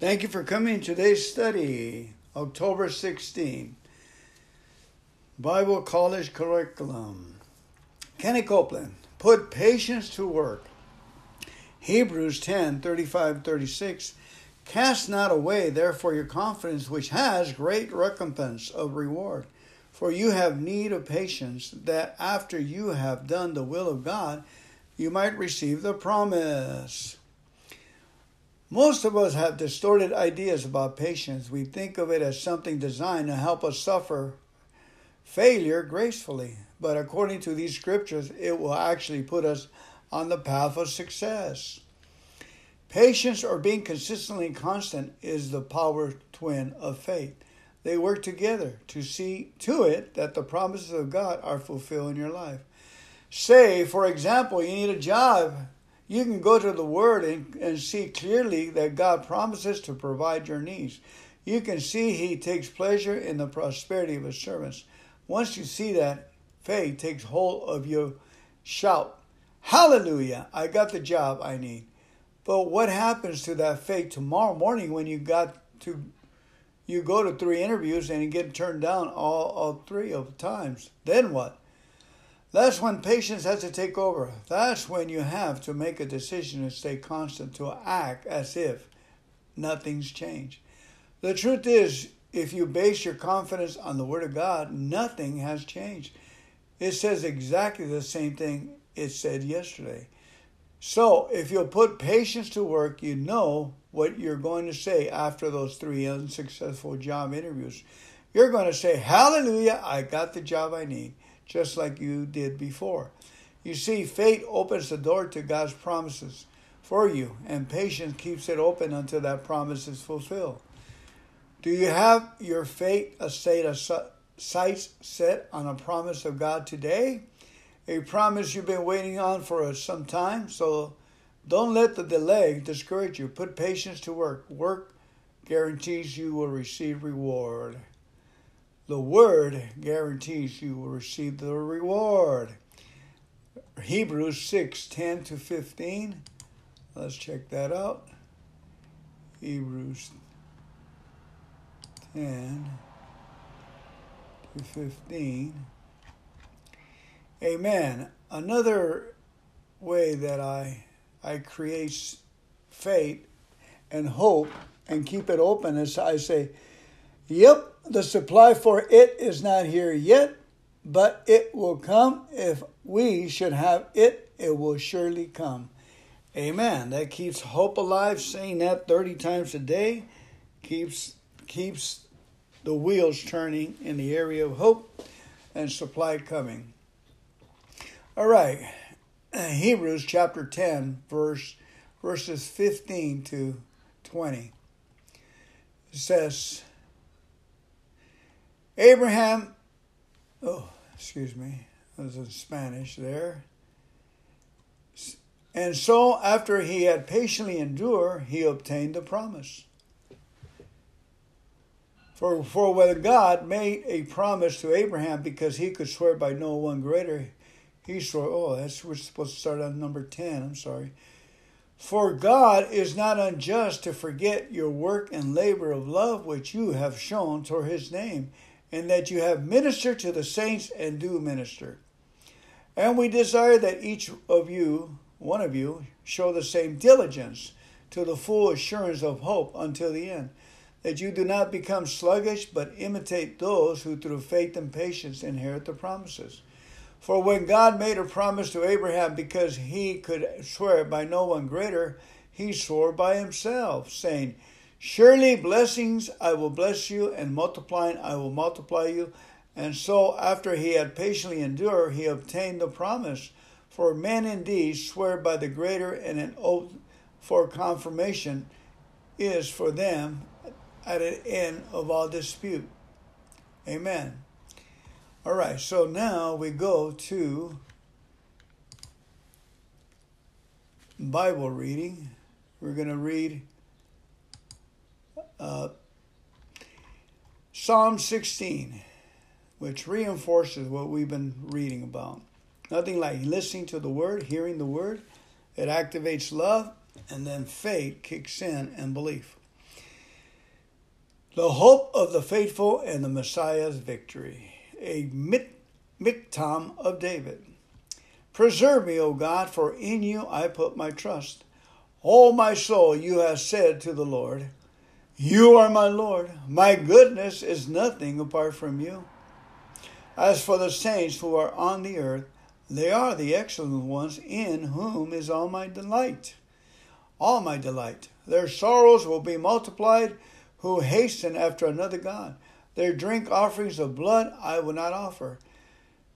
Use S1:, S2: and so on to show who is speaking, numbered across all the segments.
S1: Thank you for coming to today's study, October 16. Bible College Curriculum. Kenny Copeland, put patience to work. Hebrews 10 35 36. Cast not away, therefore, your confidence, which has great recompense of reward. For you have need of patience, that after you have done the will of God, you might receive the promise. Most of us have distorted ideas about patience. We think of it as something designed to help us suffer failure gracefully. But according to these scriptures, it will actually put us on the path of success. Patience or being consistently constant is the power twin of faith. They work together to see to it that the promises of God are fulfilled in your life. Say, for example, you need a job you can go to the Word and, and see clearly that God promises to provide your needs. You can see He takes pleasure in the prosperity of His servants. Once you see that, faith takes hold of you. Shout, Hallelujah! I got the job I need. But what happens to that faith tomorrow morning when you got to you go to three interviews and you get turned down all, all three of the times? Then what? That's when patience has to take over. That's when you have to make a decision to stay constant, to act as if nothing's changed. The truth is, if you base your confidence on the Word of God, nothing has changed. It says exactly the same thing it said yesterday. So, if you'll put patience to work, you know what you're going to say after those three unsuccessful job interviews. You're going to say, Hallelujah, I got the job I need just like you did before. You see, faith opens the door to God's promises for you, and patience keeps it open until that promise is fulfilled. Do you have your faith a state of sights set on a promise of God today? A promise you've been waiting on for some time, so don't let the delay discourage you. Put patience to work. Work guarantees you will receive reward. The word guarantees you will receive the reward. Hebrews 6 10 to 15. Let's check that out. Hebrews 10 to 15. Amen. Another way that I I create faith and hope and keep it open is I say, Yep, the supply for it is not here yet, but it will come. If we should have it, it will surely come. Amen. That keeps hope alive. Saying that 30 times a day keeps keeps the wheels turning in the area of hope and supply coming. All right. Hebrews chapter 10 verse verses 15 to 20. It says Abraham, oh, excuse me, that was in Spanish there. And so, after he had patiently endured, he obtained the promise. For, for when God made a promise to Abraham because he could swear by no one greater, he swore, oh, that's we're supposed to start on number 10, I'm sorry. For God is not unjust to forget your work and labor of love which you have shown toward his name and that you have ministered to the saints and do minister. And we desire that each of you, one of you, show the same diligence to the full assurance of hope until the end, that you do not become sluggish, but imitate those who through faith and patience inherit the promises. For when God made a promise to Abraham because he could swear by no one greater, he swore by himself, saying, Surely blessings I will bless you, and multiplying I will multiply you. And so, after he had patiently endured, he obtained the promise. For men indeed swear by the greater, and an oath for confirmation is for them at an end of all dispute. Amen. All right, so now we go to Bible reading. We're going to read uh, Psalm 16, which reinforces what we've been reading about. Nothing like listening to the word, hearing the word. It activates love, and then faith kicks in and belief. the hope of the faithful and the Messiah's victory, a miktam of David. Preserve me, O God, for in you I put my trust. O my soul, you have said to the Lord, You are my Lord. My goodness is nothing apart from you. As for the saints who are on the earth, they are the excellent ones in whom is all my delight. All my delight. Their sorrows will be multiplied who hasten after another God. Their drink offerings of blood I will not offer.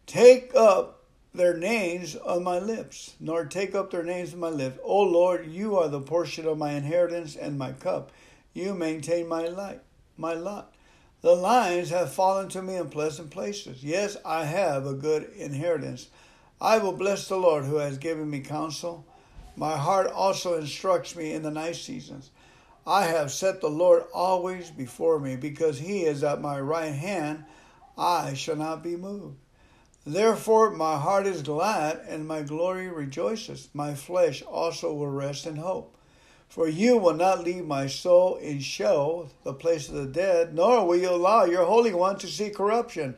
S1: Take up their names on my lips, nor take up their names on my lips. O Lord, you are the portion of my inheritance and my cup. You maintain my light, my lot. The lines have fallen to me in pleasant places. Yes, I have a good inheritance. I will bless the Lord who has given me counsel. My heart also instructs me in the night seasons. I have set the Lord always before me, because he is at my right hand, I shall not be moved. Therefore my heart is glad, and my glory rejoices. My flesh also will rest in hope. For you will not leave my soul in Sheol, the place of the dead, nor will you allow your Holy One to see corruption.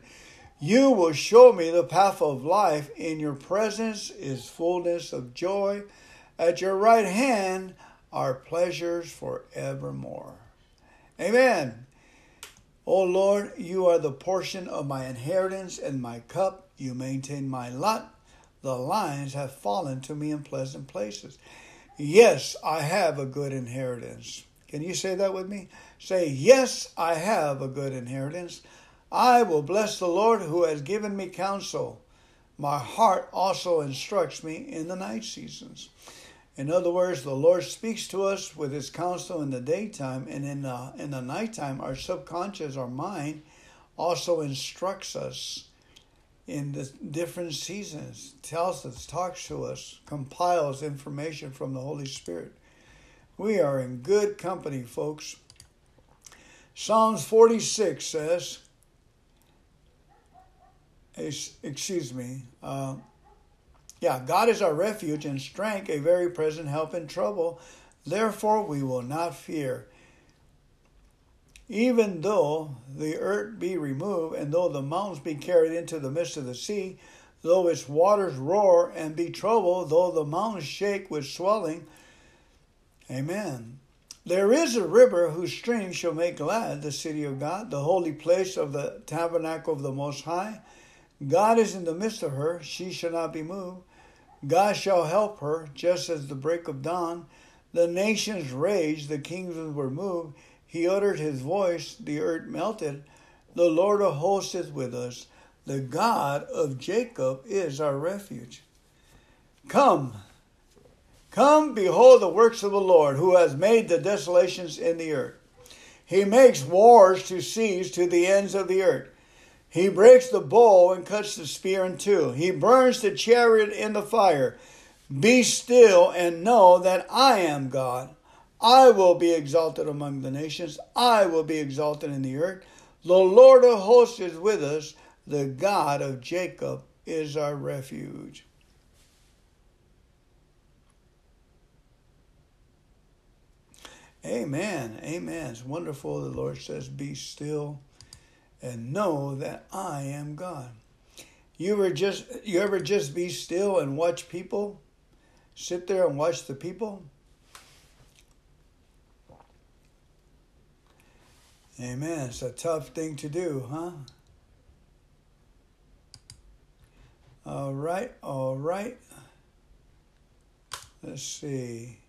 S1: You will show me the path of life. In your presence is fullness of joy. At your right hand are pleasures forevermore. Amen. O Lord, you are the portion of my inheritance and my cup. You maintain my lot. The lines have fallen to me in pleasant places. Yes, I have a good inheritance. Can you say that with me? Say, Yes, I have a good inheritance. I will bless the Lord who has given me counsel. My heart also instructs me in the night seasons. In other words, the Lord speaks to us with His counsel in the daytime, and in the, in the nighttime, our subconscious, our mind, also instructs us in the different seasons, tells us, talks to us, compiles information from the Holy Spirit. We are in good company, folks. Psalms 46 says, excuse me, uh, yeah, God is our refuge and strength, a very present help in trouble. Therefore, we will not fear. Even though the earth be removed, and though the mountains be carried into the midst of the sea, though its waters roar and be troubled, though the mountains shake with swelling. Amen. There is a river whose streams shall make glad the city of God, the holy place of the tabernacle of the Most High. God is in the midst of her, she shall not be moved. God shall help her, just as the break of dawn. The nations raged, the kingdoms were moved. He uttered his voice, the earth melted. The Lord of hosts is with us. The God of Jacob is our refuge. Come, come, behold the works of the Lord, who has made the desolations in the earth. He makes wars to cease to the ends of the earth. He breaks the bow and cuts the spear in two. He burns the chariot in the fire. Be still and know that I am God. I will be exalted among the nations. I will be exalted in the earth. The Lord of hosts is with us. The God of Jacob is our refuge. Amen. Amen. It's wonderful. The Lord says, Be still and know that I am God. You ever just you ever just be still and watch people? Sit there and watch the people? Amen. It's a tough thing to do, huh? All right, all right. Let's see.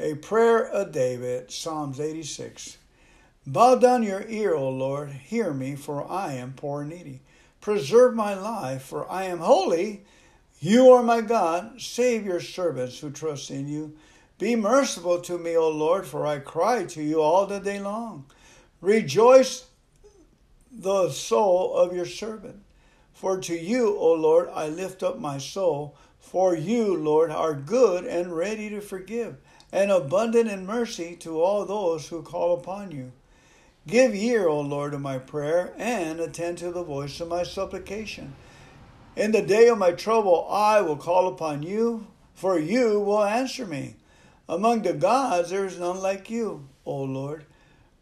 S1: A prayer of David, Psalms 86. Bow down your ear, O Lord, hear me, for I am poor and needy. Preserve my life, for I am holy. You are my God. Save your servants who trust in you. Be merciful to me, O Lord, for I cry to you all the day long. Rejoice the soul of your servant. For to you, O Lord, I lift up my soul. For you, Lord, are good and ready to forgive, and abundant in mercy to all those who call upon you. Give ear, O Lord, to my prayer, and attend to the voice of my supplication. In the day of my trouble, I will call upon you, for you will answer me. Among the gods, there is none like you, O Lord.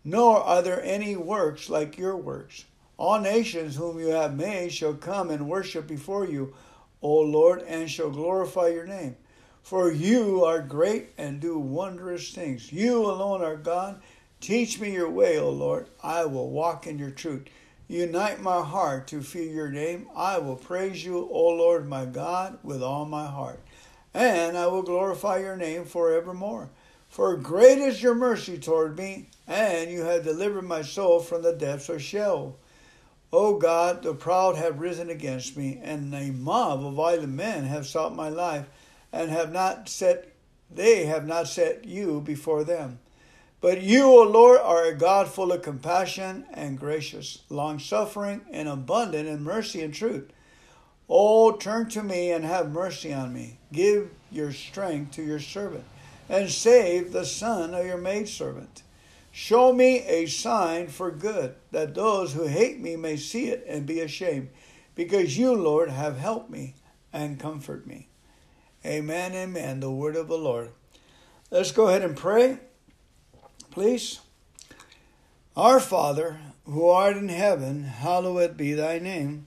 S1: nor are there any works like your works. All nations whom you have made shall come and worship before you, O Lord, and shall glorify your name. For you are great and do wondrous things. You alone are God. Teach me your way, O Lord. I will walk in your truth. Unite my heart to fear your name. I will praise you, O Lord my God, with all my heart. And I will glorify your name forevermore. For great is your mercy toward me, and you have delivered my soul from the depths of Sheol. O God, the proud have risen against me, and a mob of violent men have sought my life, and have not set they have not set you before them. But you, O Lord, are a God full of compassion and gracious, long suffering and abundant in mercy and truth. Oh, turn to me and have mercy on me. Give your strength to your servant, and save the son of your maidservant. Show me a sign for good, that those who hate me may see it and be ashamed, because you, Lord, have helped me and comfort me. Amen, amen. The word of the Lord. Let's go ahead and pray, please. Our Father, who art in heaven, hallowed be thy name.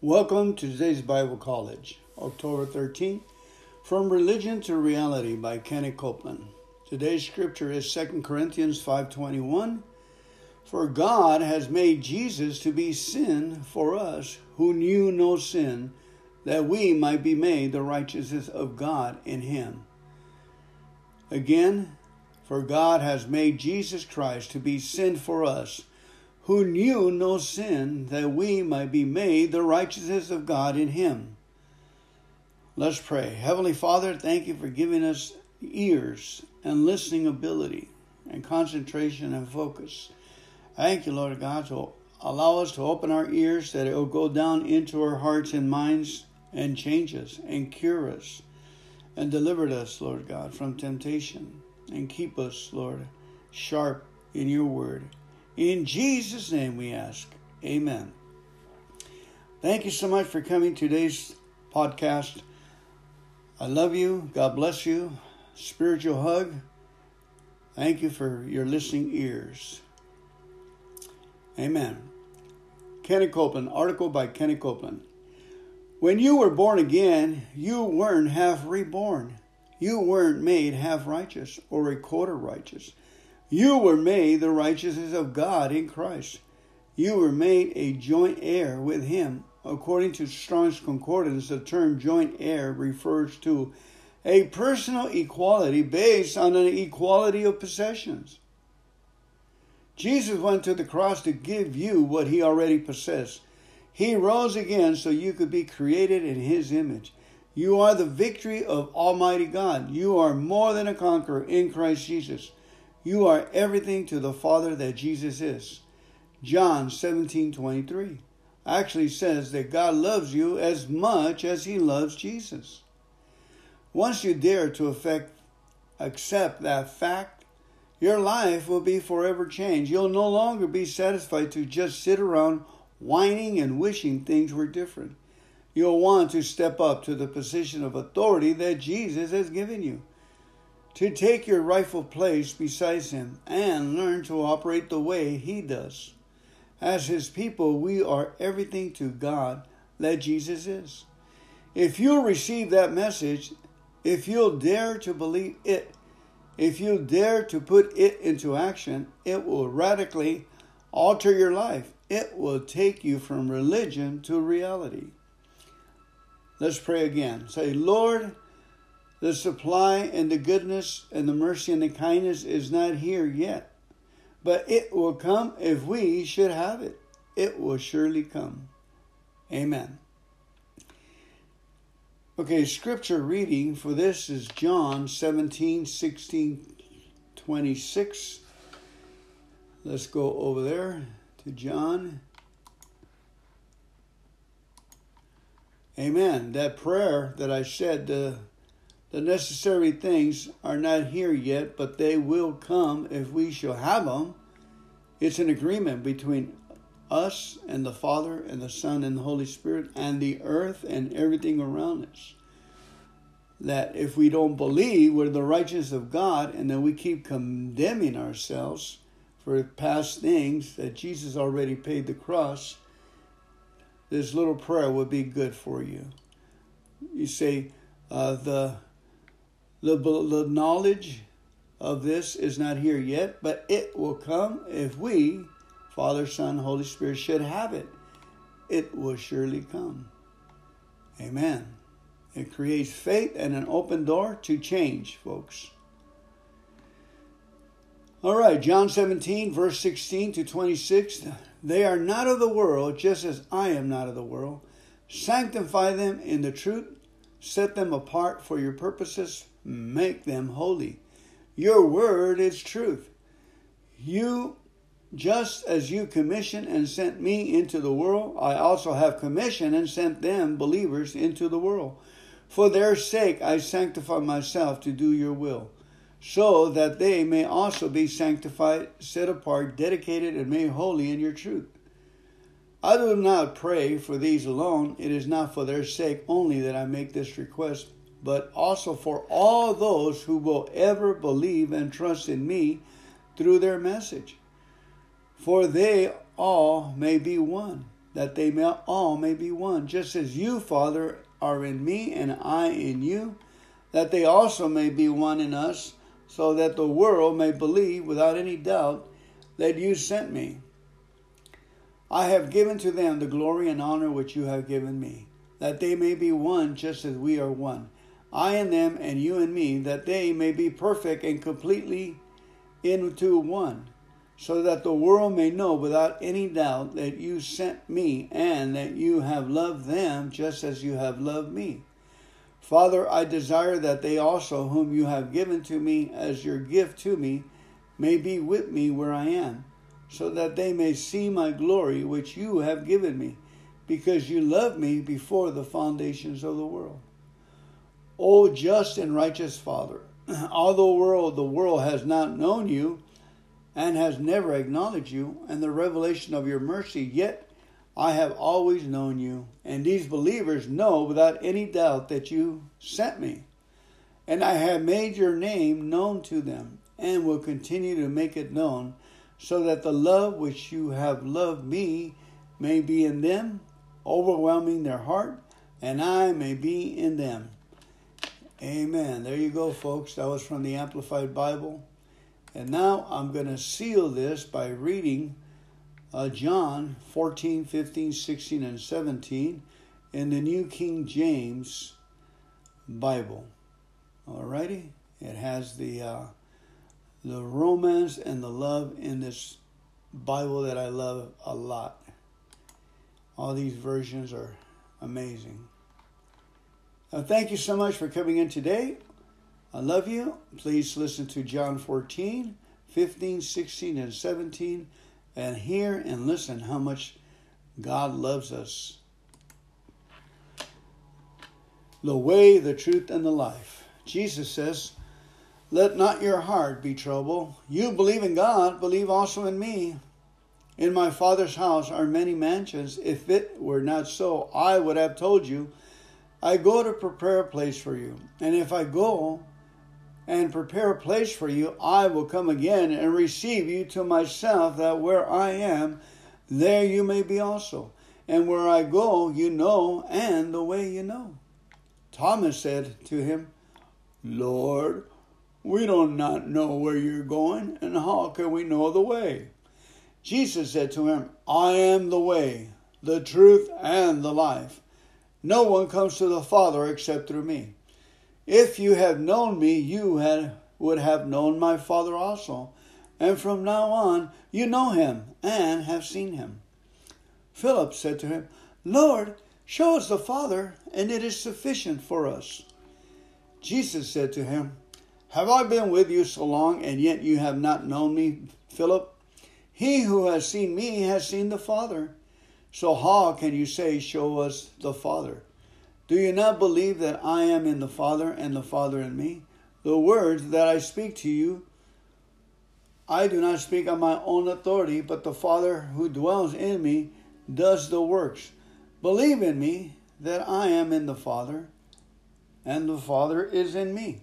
S1: Welcome to today's Bible College, October 13th. From Religion to Reality by Kenneth Copeland. Today's scripture is 2 Corinthians 5:21. For God has made Jesus to be sin for us who knew no sin, that we might be made the righteousness of God in him. Again, for God has made Jesus Christ to be sin for us who knew no sin, that we might be made the righteousness of God in him. Let's pray. Heavenly Father, thank you for giving us ears and listening ability and concentration and focus. Thank you, Lord God, to allow us to open our ears that it will go down into our hearts and minds and change us and cure us and deliver us, Lord God, from temptation and keep us, Lord, sharp in your word. In Jesus' name we ask. Amen. Thank you so much for coming to today's podcast. I love you. God bless you. Spiritual hug. Thank you for your listening ears. Amen. Kenny Copeland, article by Kenny Copeland. When you were born again, you weren't half reborn. You weren't made half righteous or a quarter righteous. You were made the righteousness of God in Christ. You were made a joint heir with Him According to Strong's Concordance, the term joint heir refers to a personal equality based on an equality of possessions. Jesus went to the cross to give you what he already possessed. He rose again so you could be created in his image. You are the victory of Almighty God. You are more than a conqueror in Christ Jesus. You are everything to the Father that Jesus is. John 17 23 actually says that God loves you as much as he loves Jesus. Once you dare to affect, accept that fact, your life will be forever changed. You'll no longer be satisfied to just sit around whining and wishing things were different. You'll want to step up to the position of authority that Jesus has given you. To take your rightful place beside him and learn to operate the way he does. As his people, we are everything to God that Jesus is. If you'll receive that message, if you'll dare to believe it, if you dare to put it into action, it will radically alter your life. It will take you from religion to reality. Let's pray again. Say, Lord, the supply and the goodness and the mercy and the kindness is not here yet but it will come if we should have it. It will surely come. Amen. Okay, scripture reading for this is John 17, 16, 26. Let's go over there to John. Amen. That prayer that I said, the, the necessary things are not here yet, but they will come if we shall have them. It's an agreement between us and the Father and the Son and the Holy Spirit and the earth and everything around us. That if we don't believe we're the righteousness of God and then we keep condemning ourselves for past things that Jesus already paid the cross, this little prayer would be good for you. You say, uh, the, the, the knowledge of this is not here yet, but it will come if we, Father, Son, Holy Spirit, should have it. It will surely come. Amen. It creates faith and an open door to change, folks. All right, John 17, verse 16 to 26. They are not of the world, just as I am not of the world. Sanctify them in the truth, set them apart for your purposes, make them holy. Your word is truth. You, just as you commissioned and sent me into the world, I also have commissioned and sent them, believers, into the world. For their sake I sanctify myself to do your will so that they may also be sanctified, set apart, dedicated, and made holy in your truth. I do not pray for these alone. It is not for their sake only that I make this request, but also for all those who will ever believe and trust in me through their message. For they all may be one, that they may all may be one, just as you, Father, are in me and I in you, that they also may be one in us so that the world may believe without any doubt that you sent me. I have given to them the glory and honor which you have given me, that they may be one just as we are one. I and them, and you and me, that they may be perfect and completely into one, so that the world may know without any doubt that you sent me and that you have loved them just as you have loved me. Father, I desire that they also, whom you have given to me as your gift to me, may be with me where I am, so that they may see my glory which you have given me, because you loved me before the foundations of the world. O just and righteous Father, although world, the world has not known you and has never acknowledged you, and the revelation of your mercy, yet I have always known you, and these believers know without any doubt that you sent me. And I have made your name known to them, and will continue to make it known, so that the love which you have loved me may be in them, overwhelming their heart, and I may be in them. Amen. There you go, folks. That was from the Amplified Bible. And now I'm going to seal this by reading uh, John 14, 15, 16, and 17 in the New King James Bible. Alrighty? It has the uh, the romance and the love in this Bible that I love a lot. All these versions are amazing. Uh, thank you so much for coming in today. I love you. Please listen to John 14, 15, 16, and 17 and hear and listen how much God loves us. The way, the truth, and the life. Jesus says, Let not your heart be troubled. You believe in God, believe also in me. In my Father's house are many mansions. If it were not so, I would have told you. I go to prepare a place for you. And if I go and prepare a place for you, I will come again and receive you to myself, that where I am, there you may be also. And where I go, you know, and the way you know. Thomas said to him, Lord, we do not know where you're going, and how can we know the way? Jesus said to him, I am the way, the truth, and the life. No one comes to the Father except through me. If you had known me, you had, would have known my Father also. And from now on, you know him and have seen him. Philip said to him, Lord, show us the Father, and it is sufficient for us. Jesus said to him, Have I been with you so long, and yet you have not known me, Philip? He who has seen me has seen the Father. So how can you say, Show us the Father? Do you not believe that I am in the Father and the Father in me? The words that I speak to you, I do not speak on my own authority, but the Father who dwells in me does the works. Believe in me that I am in the Father, and the Father is in me.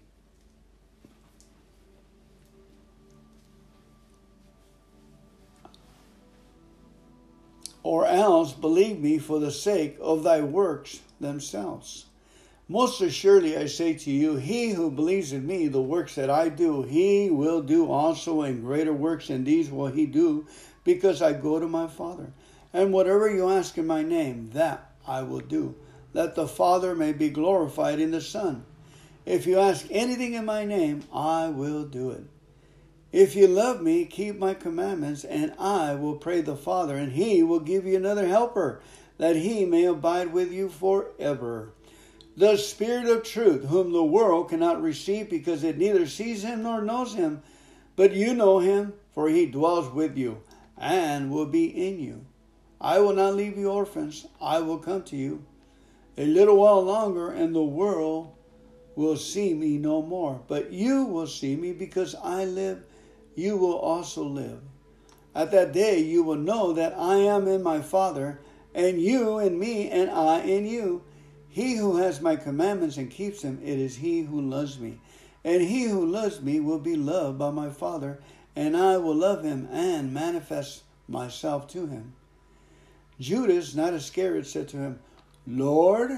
S1: Or else believe me for the sake of thy works themselves. Most assuredly, I say to you, he who believes in me, the works that I do, he will do also, and greater works than these will he do, because I go to my Father. And whatever you ask in my name, that I will do, that the Father may be glorified in the Son. If you ask anything in my name, I will do it. If you love me, keep my commandments, and I will pray the Father, and he will give you another helper, that he may abide with you forever the Spirit of truth, whom the world cannot receive because it neither sees him nor knows him. But you know him, for he dwells with you and will be in you. I will not leave you orphans, I will come to you. A little while longer, and the world will see me no more. But you will see me because I live, you will also live. At that day you will know that I am in my Father, and you in me, and I in you he who has my commandments and keeps them, it is he who loves me. And he who loves me will be loved by my Father, and I will love him and manifest myself to him. Judas, not Iscariot, said to him, Lord,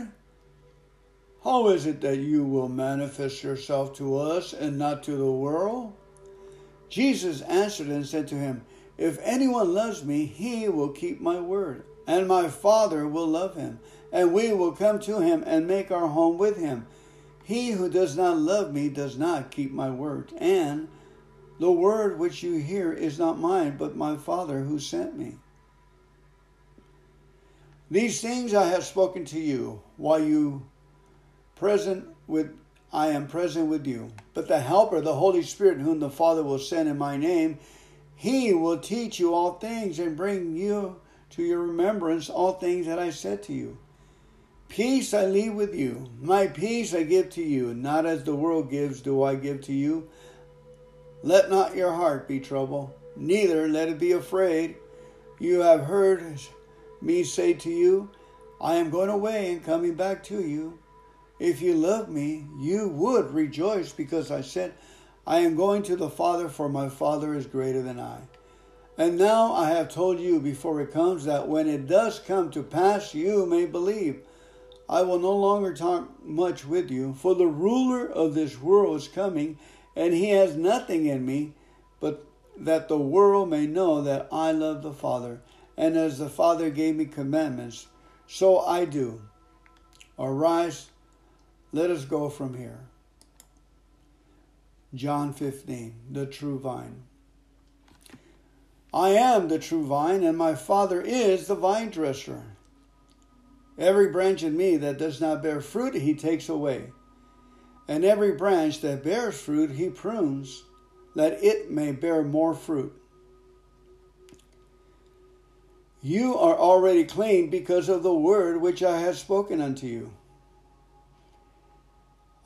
S1: how is it that you will manifest yourself to us and not to the world? Jesus answered and said to him, If anyone loves me, he will keep my word, and my Father will love him and we will come to him and make our home with him. He who does not love me does not keep my word, and the word which you hear is not mine, but my Father who sent me. These things I have spoken to you while you present with I am present with you. But the helper, the Holy Spirit, whom the Father will send in my name, he will teach you all things and bring you to your remembrance all things that I said to you. Peace I leave with you, my peace I give to you, not as the world gives do I give to you. Let not your heart be troubled, neither let it be afraid. You have heard me say to you, I am going away and coming back to you. If you love me, you would rejoice because I said, I am going to the Father, for my Father is greater than I. And now I have told you before it comes that when it does come to pass, you may believe. I will no longer talk much with you, for the ruler of this world is coming, and he has nothing in me, but that the world may know that I love the Father, and as the Father gave me commandments, so I do. Arise, let us go from here. John 15, the true vine. I am the true vine, and my Father is the vine dresser. Every branch in me that does not bear fruit, he takes away. And every branch that bears fruit, he prunes, that it may bear more fruit. You are already clean because of the word which I have spoken unto you.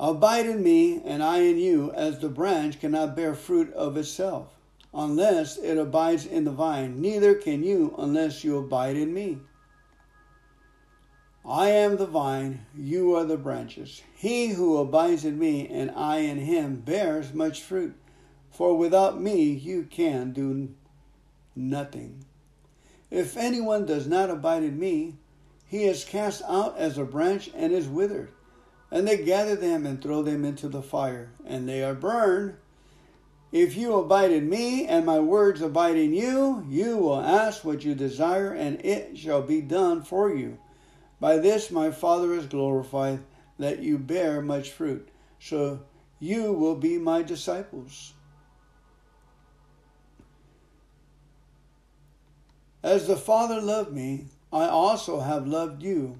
S1: Abide in me, and I in you, as the branch cannot bear fruit of itself, unless it abides in the vine, neither can you unless you abide in me. I am the vine, you are the branches. He who abides in me and I in him bears much fruit, for without me you can do nothing. If anyone does not abide in me, he is cast out as a branch and is withered. And they gather them and throw them into the fire, and they are burned. If you abide in me and my words abide in you, you will ask what you desire, and it shall be done for you. By this my Father is glorified, that you bear much fruit, so you will be my disciples. As the Father loved me, I also have loved you.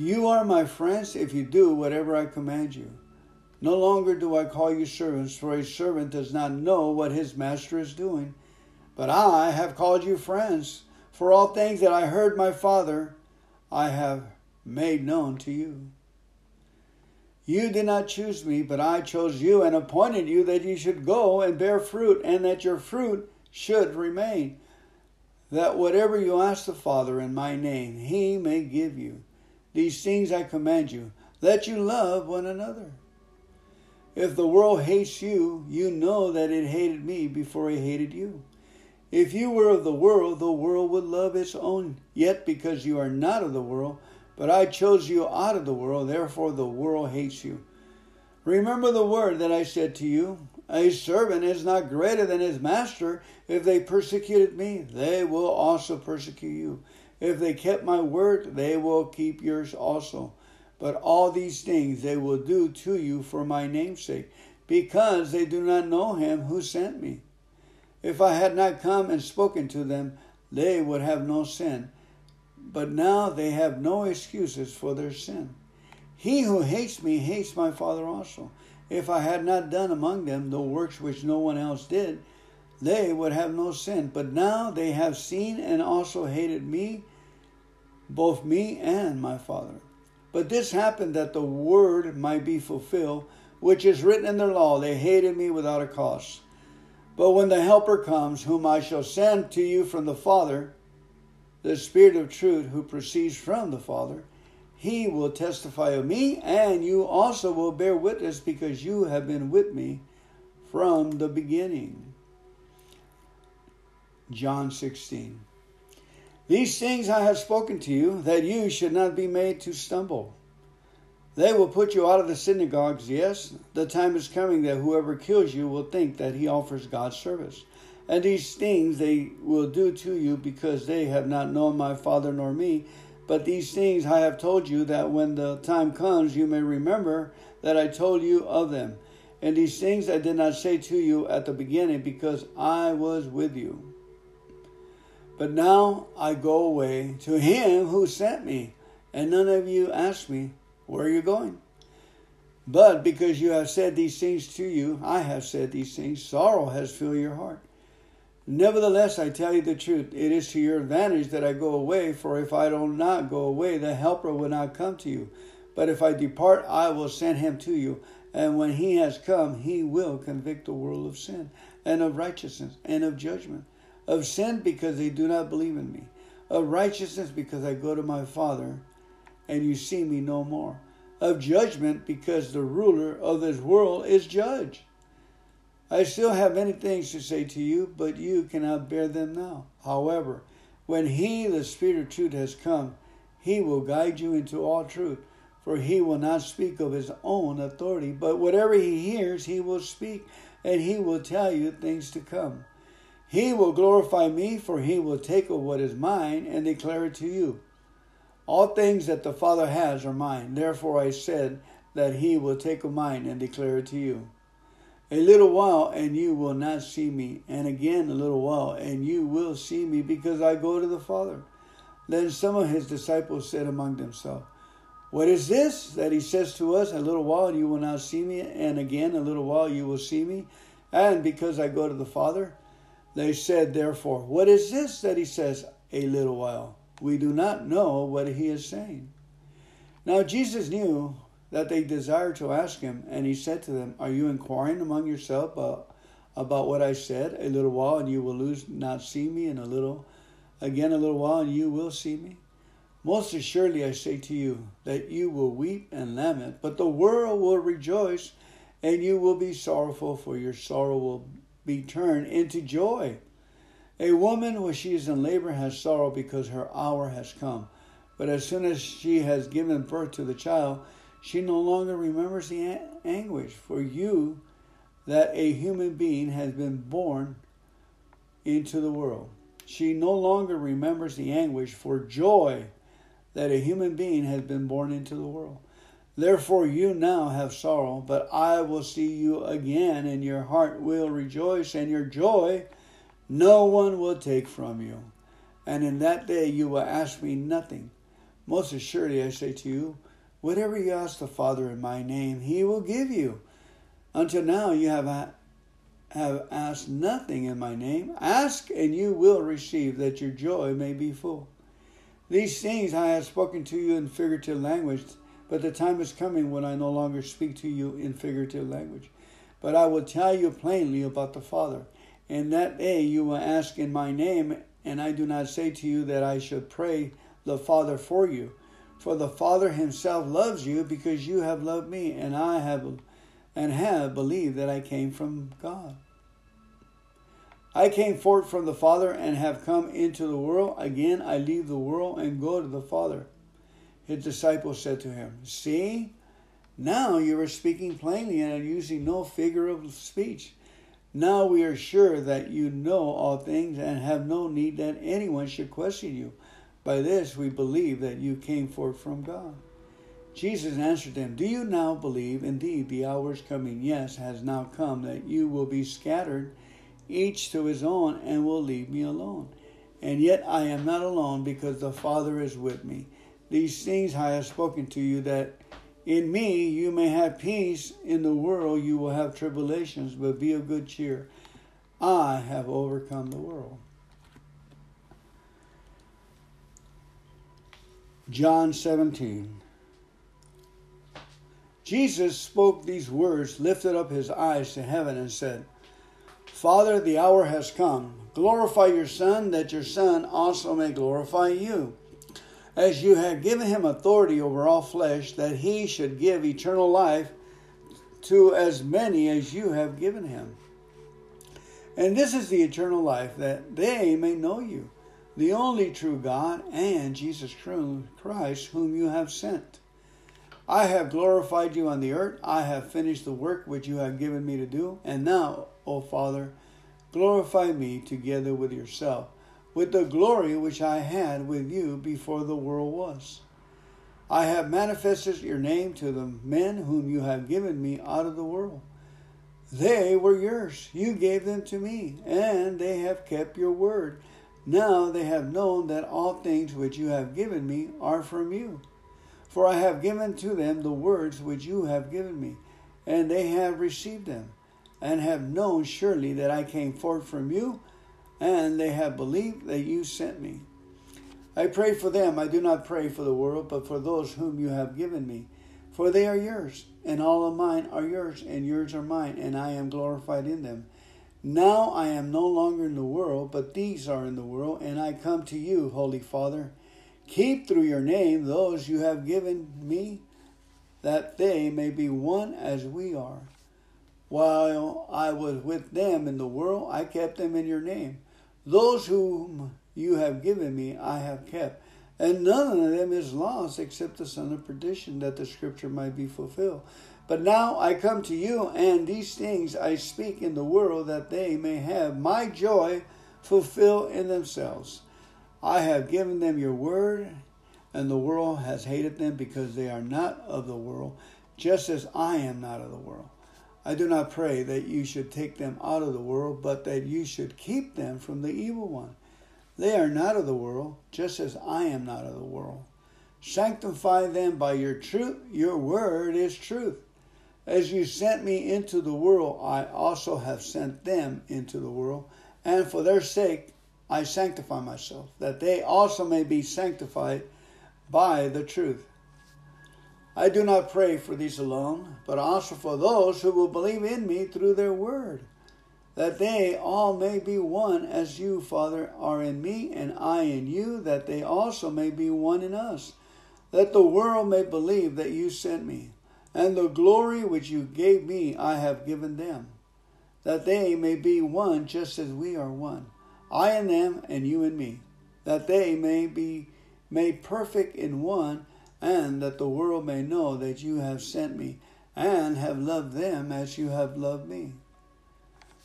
S1: You are my friends if you do whatever I command you. No longer do I call you servants, for a servant does not know what his master is doing. But I have called you friends, for all things that I heard my Father, I have made known to you. You did not choose me, but I chose you and appointed you that you should go and bear fruit, and that your fruit should remain, that whatever you ask the Father in my name, he may give you. These things I command you, that you love one another. If the world hates you, you know that it hated me before it hated you. If you were of the world, the world would love its own. Yet because you are not of the world, but I chose you out of the world, therefore the world hates you. Remember the word that I said to you A servant is not greater than his master. If they persecuted me, they will also persecute you. If they kept my word, they will keep yours also. But all these things they will do to you for my name's sake, because they do not know him who sent me. If I had not come and spoken to them, they would have no sin. But now they have no excuses for their sin. He who hates me hates my Father also. If I had not done among them the works which no one else did, they would have no sin. But now they have seen and also hated me, both me and my Father. But this happened that the word might be fulfilled, which is written in their law. They hated me without a cause. But when the Helper comes, whom I shall send to you from the Father, the Spirit of truth who proceeds from the Father, he will testify of me, and you also will bear witness because you have been with me from the beginning. John 16. These things I have spoken to you, that you should not be made to stumble. They will put you out of the synagogues, yes. The time is coming that whoever kills you will think that he offers God's service. And these things they will do to you because they have not known my Father nor me. But these things I have told you that when the time comes you may remember that I told you of them. And these things I did not say to you at the beginning because I was with you. But now I go away to him who sent me, and none of you ask me, Where are you going? But because you have said these things to you, I have said these things, sorrow has filled your heart. Nevertheless, I tell you the truth, it is to your advantage that I go away, for if I do not go away, the Helper will not come to you. But if I depart, I will send him to you. And when he has come, he will convict the world of sin, and of righteousness, and of judgment of sin because they do not believe in me, of righteousness because I go to my Father and you see me no more, of judgment because the ruler of this world is judge. I still have many things to say to you, but you cannot bear them now. However, when He, the Spirit of truth, has come, He will guide you into all truth, for He will not speak of His own authority, but whatever He hears, He will speak, and He will tell you things to come. He will glorify me, for he will take of what is mine and declare it to you. All things that the Father has are mine. Therefore I said that he will take of mine and declare it to you. A little while, and you will not see me, and again a little while, and you will see me, because I go to the Father. Then some of his disciples said among themselves, What is this that he says to us? A little while, and you will not see me, and again a little while, you will see me, and because I go to the Father? They said, therefore, What is this that he says, a little while? We do not know what he is saying. Now Jesus knew that they desired to ask him, and he said to them, Are you inquiring among yourselves about, about what I said? A little while, and you will lose not see me, and a little again a little while, and you will see me. Most assuredly I say to you that you will weep and lament, but the world will rejoice, and you will be sorrowful, for your sorrow will be turned into joy. A woman, when she is in labor, has sorrow because her hour has come. But as soon as she has given birth to the child, she no longer remembers the anguish for you that a human being has been born into the world. She no longer remembers the anguish for joy that a human being has been born into the world. Therefore, you now have sorrow, but I will see you again, and your heart will rejoice, and your joy no one will take from you. And in that day you will ask me nothing. Most assuredly, I say to you, whatever you ask the Father in my name, he will give you. Until now, you have, have asked nothing in my name. Ask, and you will receive, that your joy may be full. These things I have spoken to you in figurative language, but the time is coming when I no longer speak to you in figurative language. But I will tell you plainly about the Father. In that day you will ask in my name, and I do not say to you that I should pray the Father for you. For the Father himself loves you because you have loved me, and I have and have believed that I came from God. I came forth from the Father and have come into the world. Again I leave the world and go to the Father. His disciples said to him, See, now you are speaking plainly and are using no figure of speech. Now we are sure that you know all things and have no need that anyone should question you. By this we believe that you came forth from God. Jesus answered them, Do you now believe? Indeed, the hour is coming, yes, has now come, that you will be scattered, each to his own, and will leave me alone. And yet I am not alone, because the Father is with me. These things I have spoken to you, that in me you may have peace. In the world you will have tribulations, but be of good cheer. I have overcome the world. John 17. Jesus spoke these words, lifted up his eyes to heaven, and said, Father, the hour has come. Glorify your Son, that your Son also may glorify you as you have given him authority over all flesh, that he should give eternal life to as many as you have given him. And this is the eternal life, that they may know you, the only true God, and Jesus Christ, whom you have sent. I have glorified you on the earth. I have finished the work which you have given me to do. And now, O Father, glorify me together with yourself with the glory which I had with you before the world was. I have manifested your name to the men whom you have given me out of the world. They were yours. You gave them to me, and they have kept your word. Now they have known that all things which you have given me are from you. For I have given to them the words which you have given me, and they have received them, and have known surely that I came forth from you and they have believed that you sent me. I pray for them. I do not pray for the world, but for those whom you have given me. For they are yours, and all of mine are yours, and yours are mine, and I am glorified in them. Now I am no longer in the world, but these are in the world, and I come to you, Holy Father. Keep through your name those you have given me, that they may be one as we are. While I was with them in the world, I kept them in your name. Those whom you have given me, I have kept, and none of them is lost except the son of perdition, that the scripture might be fulfilled. But now I come to you, and these things I speak in the world, that they may have my joy fulfilled in themselves. I have given them your word, and the world has hated them because they are not of the world, just as I am not of the world. I do not pray that you should take them out of the world, but that you should keep them from the evil one. They are not of the world, just as I am not of the world. Sanctify them by your truth. Your word is truth. As you sent me into the world, I also have sent them into the world. And for their sake, I sanctify myself, that they also may be sanctified by the truth. I do not pray for these alone, but also for those who will believe in me through their word, that they all may be one as you, Father, are in me, and I in you, that they also may be one in us, that the world may believe that you sent me, and the glory which you gave me I have given them, that they may be one just as we are one, I and them, and you and me, that they may be made perfect in one and that the world may know that you have sent me and have loved them as you have loved me.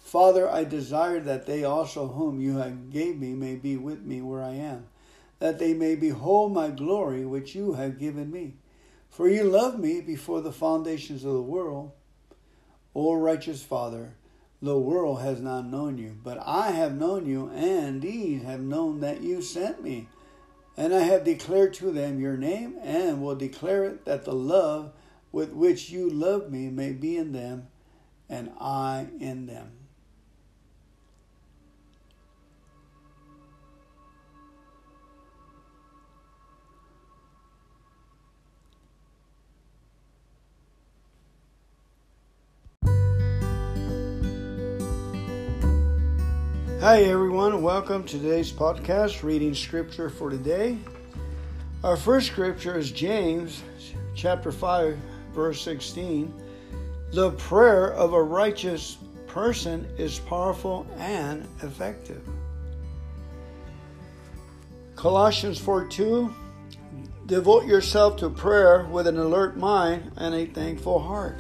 S1: Father, I desire that they also whom you have gave me may be with me where I am, that they may behold my glory which you have given me. For you loved me before the foundations of the world. O righteous Father, the world has not known you, but I have known you, and these have known that you sent me. And I have declared to them your name, and will declare it that the love with which you love me may be in them, and I in them. Hi, everyone. Welcome to today's podcast, reading scripture for today. Our first scripture is James chapter 5, verse 16. The prayer of a righteous person is powerful and effective. Colossians 4 2. Devote yourself to prayer with an alert mind and a thankful heart.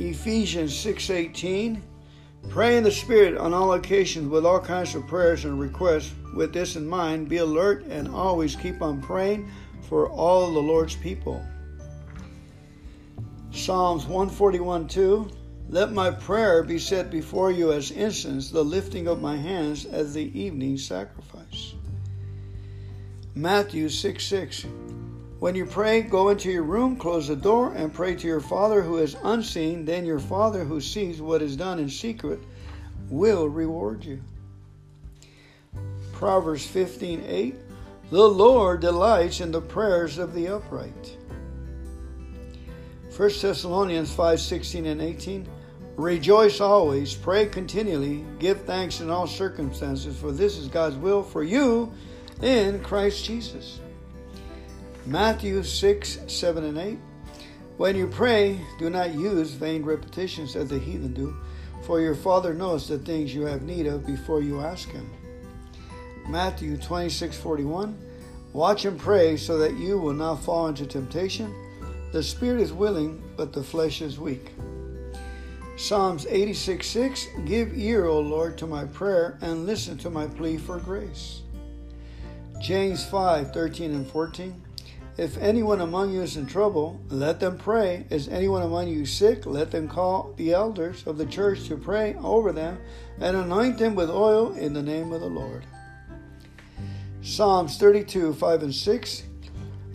S1: Ephesians 6 18. Pray in the Spirit on all occasions with all kinds of prayers and requests. With this in mind, be alert and always keep on praying for all the Lord's people. Psalms 141 2 Let my prayer be set before you as incense, the lifting of my hands as the evening sacrifice. Matthew 6 6 when you pray, go into your room, close the door, and pray to your Father who is unseen. Then your Father who sees what is done in secret will reward you. Proverbs 15 8 The Lord delights in the prayers of the upright. 1 Thessalonians 5 16 and 18 Rejoice always, pray continually, give thanks in all circumstances, for this is God's will for you in Christ Jesus. Matthew 6, 7, and 8. When you pray, do not use vain repetitions as the heathen do, for your Father knows the things you have need of before you ask Him. Matthew 26, 41. Watch and pray so that you will not fall into temptation. The spirit is willing, but the flesh is weak. Psalms 86 6 Give ear, O Lord, to my prayer, and listen to my plea for grace. James 5 13 and 14 if anyone among you is in trouble, let them pray. Is anyone among you sick? Let them call the elders of the church to pray over them and anoint them with oil in the name of the Lord. Psalms 32, 5 and 6.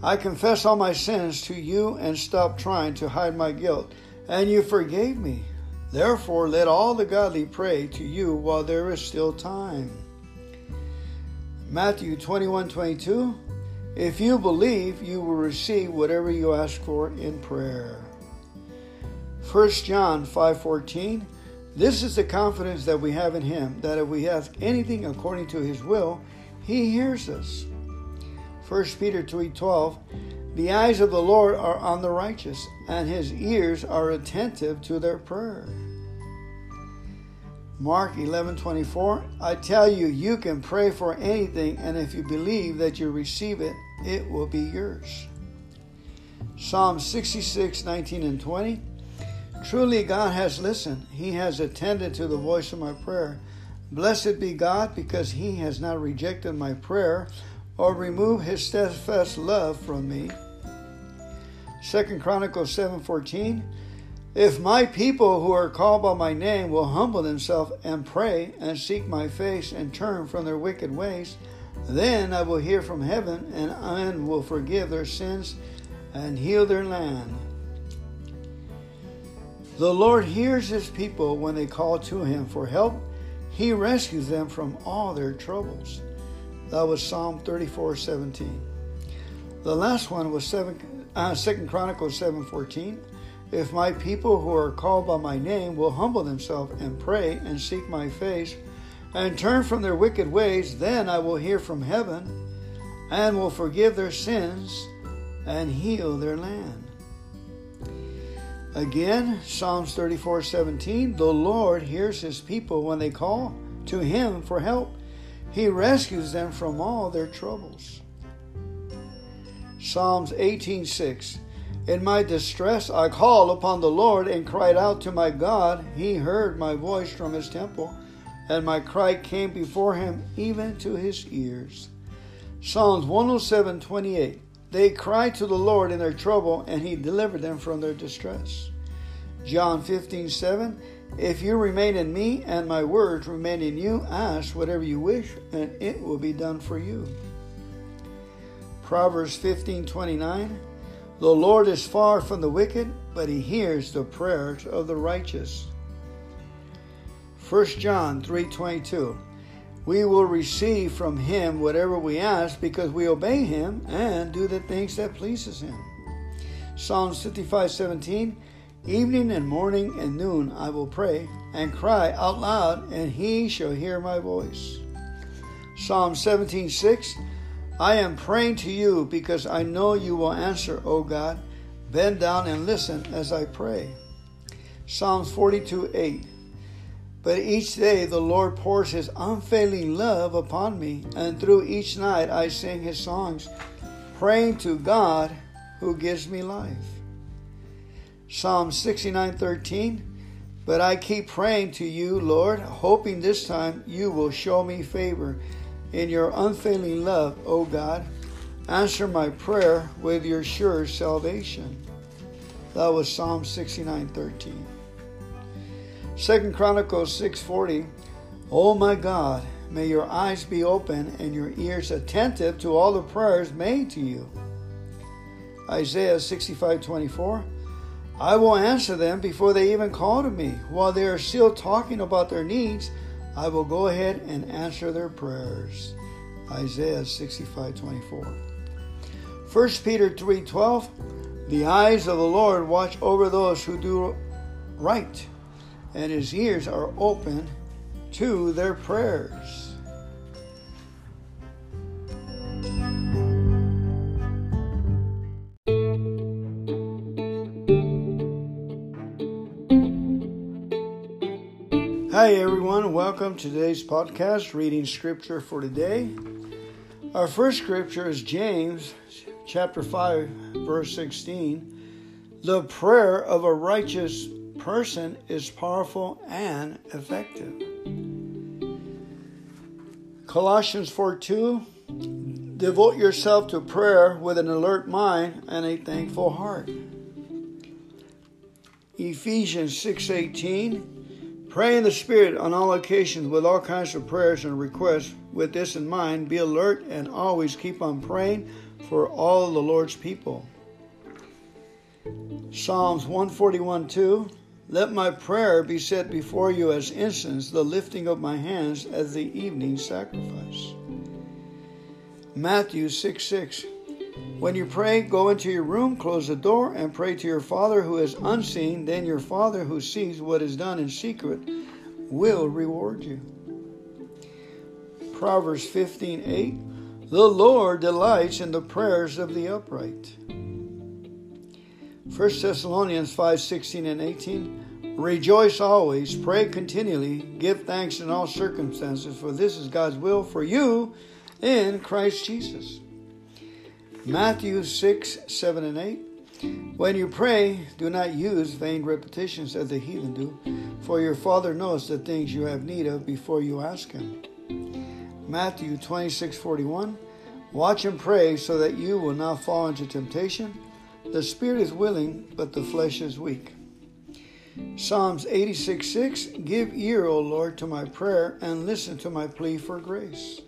S1: I confess all my sins to you and stop trying to hide my guilt, and you forgave me. Therefore, let all the godly pray to you while there is still time. Matthew 21, 22. If you believe, you will receive whatever you ask for in prayer. 1 John 5:14 This is the confidence that we have in him that if we ask anything according to his will, he hears us. 1 Peter 3:12 The eyes of the Lord are on the righteous, and his ears are attentive to their prayer. Mark 11:24 I tell you you can pray for anything and if you believe that you receive it it will be yours. Psalm 66, 19 and 20. Truly God has listened. He has attended to the voice of my prayer. Blessed be God because he has not rejected my prayer or removed his steadfast love from me. Second Chronicles 7:14 If my people who are called by my name will humble themselves and pray and seek my face and turn from their wicked ways, then I will hear from heaven and, I will forgive their sins and heal their land. The Lord hears his people when they call to him for help. He rescues them from all their troubles. That was Psalm 34 17. The last one was 7, uh, 2 Chronicles 7 14. If my people who are called by my name will humble themselves and pray and seek my face and turn from their wicked ways, then I will hear from heaven and will forgive their sins and heal their land. Again, Psalms 34 17, the Lord hears his people when they call to him for help. He rescues them from all their troubles. Psalms 18 6, In my distress, I called upon the Lord and cried out to my God. He heard my voice from his temple, and my cry came before him even to his ears. Psalms 107 28. They cried to the Lord in their trouble, and he delivered them from their distress. John 15 7. If you remain in me and my words remain in you, ask whatever you wish, and it will be done for you. Proverbs 15 29. The Lord is far from the wicked, but he hears the prayers of the righteous. 1 John 3:22 We will receive from him whatever we ask because we obey him and do the things that pleases him. Psalms 55:17 Evening and morning and noon I will pray and cry out loud and he shall hear my voice. Psalm 17:6 I am praying to you because I know you will answer, O God. Bend down and listen as I pray. Psalms 42 8. But each day the Lord pours his unfailing love upon me, and through each night I sing his songs, praying to God who gives me life. Psalm 69 13. But I keep praying to you, Lord, hoping this time you will show me favor in your unfailing love, O God, answer my prayer with your sure salvation. That was Psalm 69:13. Second Chronicles 6:40. Oh my God, may your eyes be open and your ears attentive to all the prayers made to you. Isaiah 65:24. I will answer them before they even call to me. While they are still talking about their needs, I will go ahead and answer their prayers. Isaiah 65 24. 1 Peter 3:12. The eyes of the Lord watch over those who do right, and his ears are open to their prayers. Hi, everyone. Welcome to today's podcast, reading scripture for today. Our first scripture is James chapter 5, verse 16. The prayer of a righteous person is powerful and effective. Colossians 4 2. Devote yourself to prayer with an alert mind and a thankful heart. Ephesians 6:18 Pray in the Spirit on all occasions with all kinds of prayers and requests. With this in mind, be alert and always keep on praying for all the Lord's people. Psalms 141 2 Let my prayer be set before you as incense, the lifting of my hands as the evening sacrifice. Matthew 6 6 when you pray, go into your room, close the door, and pray to your Father who is unseen. Then your Father who sees what is done in secret will reward you. Proverbs 15 8. The Lord delights in the prayers of the upright. 1 Thessalonians 5 16 and 18. Rejoice always, pray continually, give thanks in all circumstances, for this is God's will for you in Christ Jesus. Matthew 6, 7, and 8. When you pray, do not use vain repetitions as the heathen do, for your Father knows the things you have need of before you ask Him. Matthew 26, 41. Watch and pray so that you will not fall into temptation. The spirit is willing, but the flesh is weak. Psalms 86, 6. Give ear, O Lord, to my prayer and listen to my plea for grace.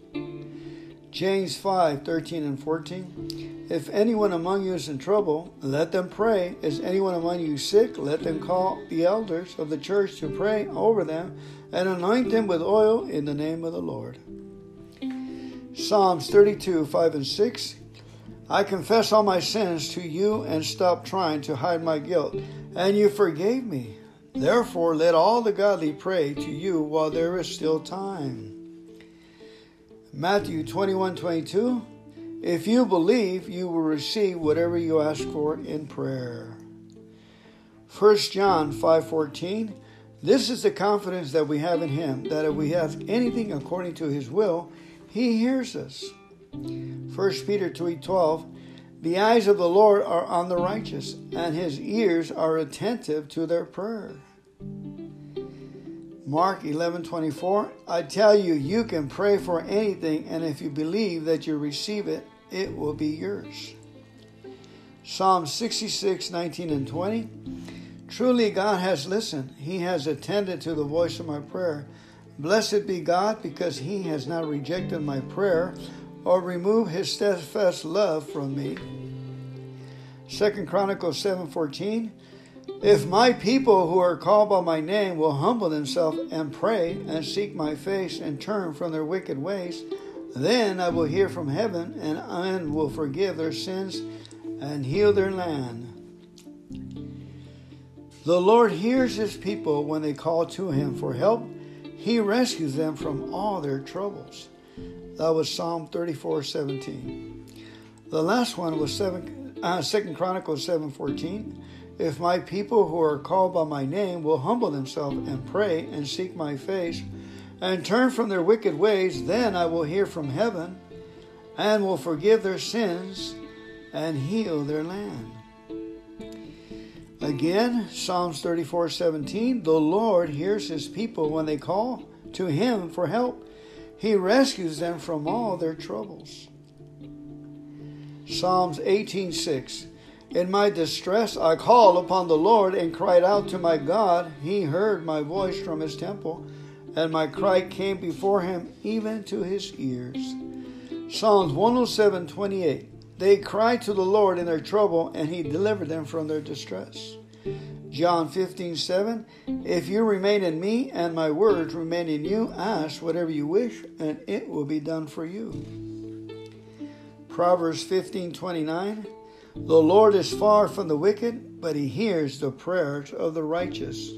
S1: James 5 13 and 14. If anyone among you is in trouble, let them pray. Is anyone among you sick? Let them call the elders of the church to pray over them and anoint them with oil in the name of the Lord. Psalms 32 5 and 6. I confess all my sins to you and stop trying to hide my guilt, and you forgave me. Therefore, let all the godly pray to you while there is still time. Matthew 21 22. If you believe, you will receive whatever you ask for in prayer. 1 John 5 14. This is the confidence that we have in Him, that if we ask anything according to His will, He hears us. 1 Peter 2 12. The eyes of the Lord are on the righteous, and his ears are attentive to their prayer. Mark 11:24 I tell you you can pray for anything and if you believe that you receive it it will be yours. Psalm 66:19 and 20 Truly God has listened he has attended to the voice of my prayer. Blessed be God because he has not rejected my prayer or remove his steadfast love from me. 2 Chronicles 7:14 if my people who are called by my name will humble themselves and pray and seek my face and turn from their wicked ways, then I will hear from heaven and, and will forgive their sins and heal their land. The Lord hears his people when they call to him for help. He rescues them from all their troubles. That was Psalm 34 17. The last one was 7, uh, 2 Chronicles 7 14. If my people who are called by my name will humble themselves and pray and seek my face and turn from their wicked ways, then I will hear from heaven and will forgive their sins and heal their land. Again, Psalms 34 17, the Lord hears his people when they call to him for help. He rescues them from all their troubles. Psalms 18:6 in my distress, I called upon the Lord and cried out to my God. He heard my voice from his temple, and my cry came before him even to his ears. Psalms 107:28 They cried to the Lord in their trouble, and he delivered them from their distress. John 15 7. If you remain in me, and my words remain in you, ask whatever you wish, and it will be done for you. Proverbs 15 29. The Lord is far from the wicked, but he hears the prayers of the righteous.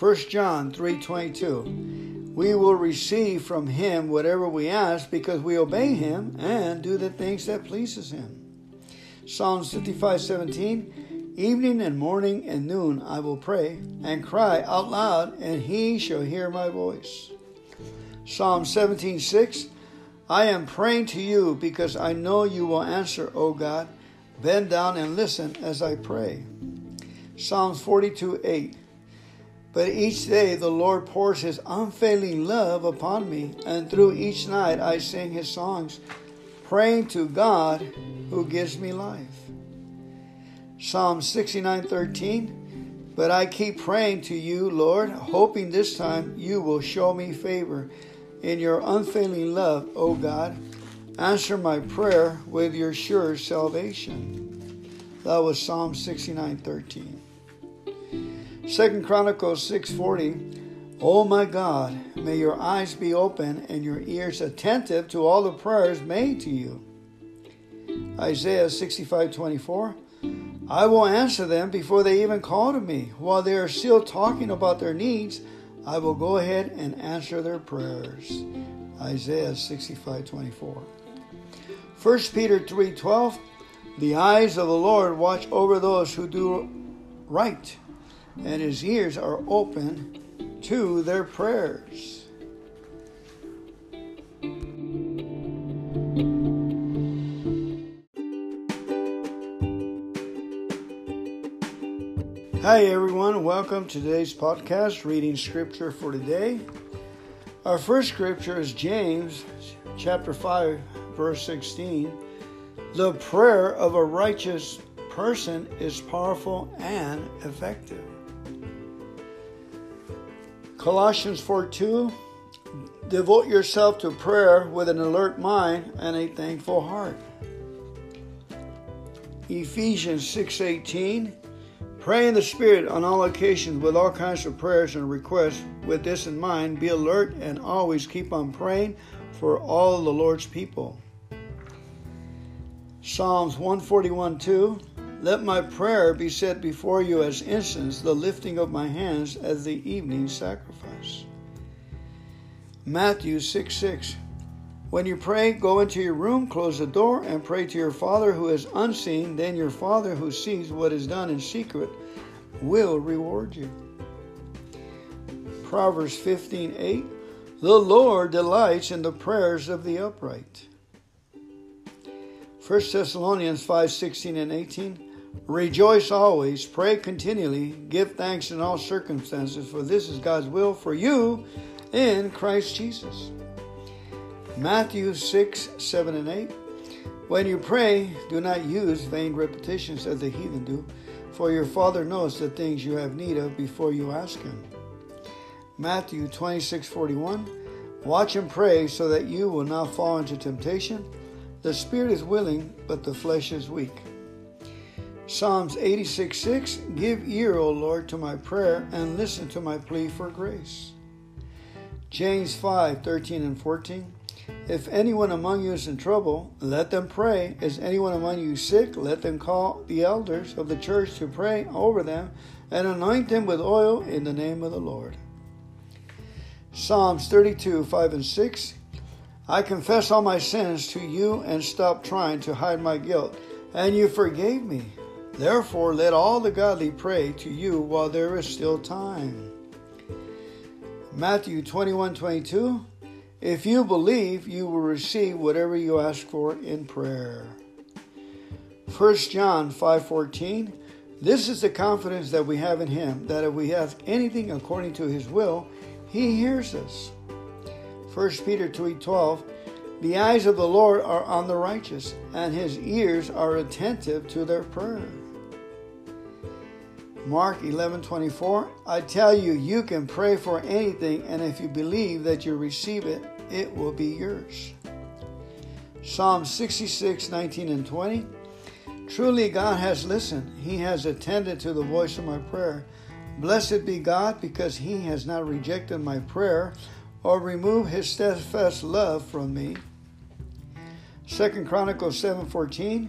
S1: 1 John 3:22 We will receive from him whatever we ask because we obey him and do the things that pleases him. Psalms 55:17 Evening and morning and noon I will pray and cry out loud and he shall hear my voice. Psalm 17:6 I am praying to you because I know you will answer, O God. Bend down and listen as I pray. Psalms 42 8. But each day the Lord pours his unfailing love upon me, and through each night I sing his songs, praying to God who gives me life. Psalm 69 13. But I keep praying to you, Lord, hoping this time you will show me favor in your unfailing love, O God. Answer my prayer with your sure salvation. That was Psalm 69 13. Second Chronicles 6:40 Oh my God, may your eyes be open and your ears attentive to all the prayers made to you. Isaiah 65:24 I will answer them before they even call to me. While they are still talking about their needs, I will go ahead and answer their prayers. Isaiah 65 24. 1 Peter 3 12. The eyes of the Lord watch over those who do right, and his ears are open to their prayers. Hi, everyone. Welcome to today's podcast, reading scripture for today. Our first scripture is James chapter 5, verse 16. The prayer of a righteous person is powerful and effective. Colossians 4 2. Devote yourself to prayer with an alert mind and a thankful heart. Ephesians 6 18. Pray in the Spirit on all occasions with all kinds of prayers and requests. With this in mind, be alert and always keep on praying for all the Lord's people. Psalms 141 2 Let my prayer be set before you as incense, the lifting of my hands as the evening sacrifice. Matthew 6 6 when you pray, go into your room, close the door, and pray to your Father who is unseen. Then your Father who sees what is done in secret will reward you. Proverbs 15 8 The Lord delights in the prayers of the upright. 1 Thessalonians 5 16 and 18. Rejoice always, pray continually, give thanks in all circumstances, for this is God's will for you in Christ Jesus. Matthew 6 7 and 8. When you pray, do not use vain repetitions as the heathen do, for your Father knows the things you have need of before you ask Him. Matthew 26 41. Watch and pray so that you will not fall into temptation. The spirit is willing, but the flesh is weak. Psalms 86 6 Give ear, O Lord, to my prayer and listen to my plea for grace. James 5 13 and 14 If anyone among you is in trouble, let them pray. Is anyone among you sick? Let them call the elders of the church to pray over them and anoint them with oil in the name of the Lord. Psalms 32 5 and 6 I confess all my sins to you and stop trying to hide my guilt, and you forgave me. Therefore, let all the godly pray to you while there is still time. Matthew 21 22. If you believe, you will receive whatever you ask for in prayer. 1 John 5:14 This is the confidence that we have in him that if we ask anything according to his will, he hears us. 1 Peter 3:12 The eyes of the Lord are on the righteous, and his ears are attentive to their prayer. Mark 11:24 I tell you you can pray for anything and if you believe that you receive it it will be yours. Psalm 66 19 and 20 Truly God has listened he has attended to the voice of my prayer Blessed be God because he has not rejected my prayer or removed his steadfast love from me. 2 Chronicles 7:14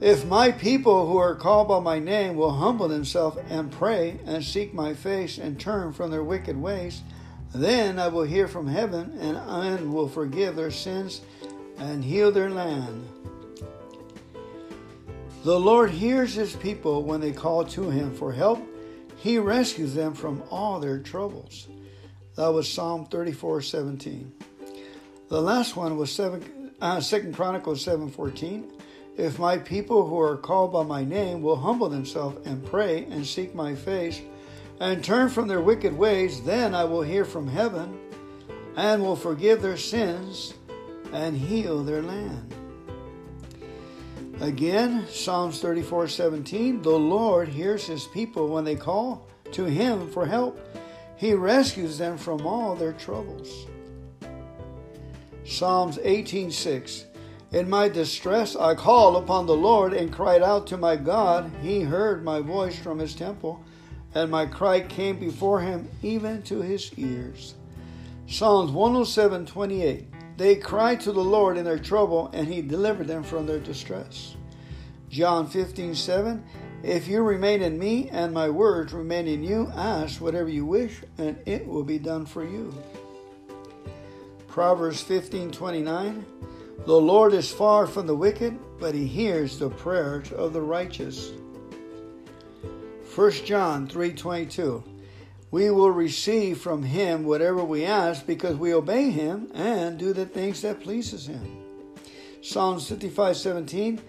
S1: If my people who are called by my name will humble themselves and pray and seek my face and turn from their wicked ways, then I will hear from heaven and will forgive their sins and heal their land. The Lord hears his people when they call to him for help he rescues them from all their troubles. That was Psalm 34 17. The last one was 7, uh, 2 Chronicles 7 14. If my people who are called by my name will humble themselves and pray and seek my face and turn from their wicked ways, then I will hear from heaven and will forgive their sins and heal their land. Again, Psalms 34 17, the Lord hears his people when they call to him for help. He rescues them from all their troubles. Psalms 18 6, in my distress I called upon the Lord and cried out to my God. He heard my voice from his temple, and my cry came before him even to his ears. Psalms 107 28. They cried to the Lord in their trouble, and he delivered them from their distress. John 15, 7. If you remain in me and my words remain in you, ask whatever you wish, and it will be done for you. Proverbs 15, 29. The Lord is far from the wicked, but he hears the prayers of the righteous. 1 John 3:22 we will receive from him whatever we ask because we obey him and do the things that pleases him. Psalms 55:17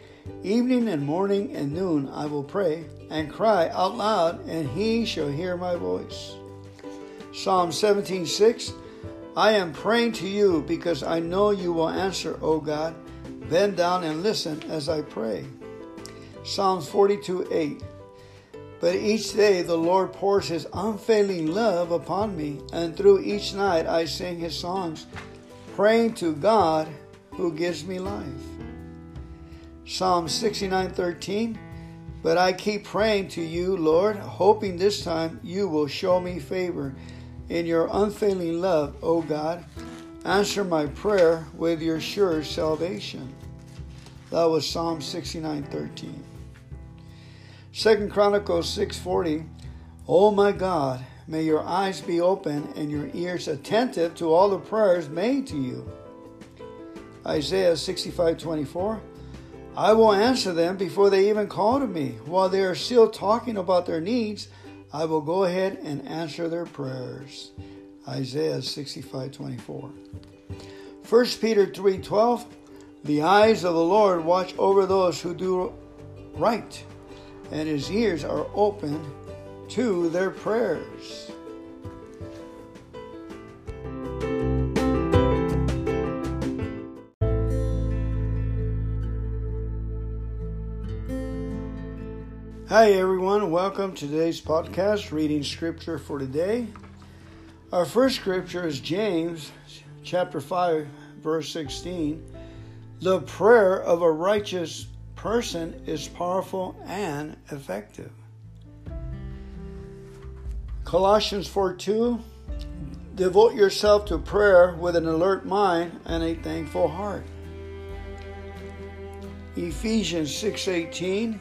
S1: Evening and morning and noon I will pray and cry out loud and he shall hear my voice. Psalm 17:6 I am praying to you because I know you will answer, O God. Bend down and listen as I pray. Psalms 42:8 but each day the Lord pours his unfailing love upon me, and through each night I sing his songs, praying to God who gives me life. Psalm 69:13 But I keep praying to you, Lord, hoping this time you will show me favor in your unfailing love, O God. Answer my prayer with your sure salvation. That was Psalm 69:13. Second Chronicles 6:40 Oh my God, may your eyes be open and your ears attentive to all the prayers made to you. Isaiah 65:24 I will answer them before they even call to me. While they are still talking about their needs, I will go ahead and answer their prayers. Isaiah 65:24. 1 Peter 3:12 The eyes of the Lord watch over those who do right, and his ears are open to their prayers. Hi, everyone. Welcome to today's podcast, reading scripture for today. Our first scripture is James chapter 5, verse 16. The prayer of a righteous person is powerful and effective. Colossians 4 2. Devote yourself to prayer with an alert mind and a thankful heart. Ephesians 6:18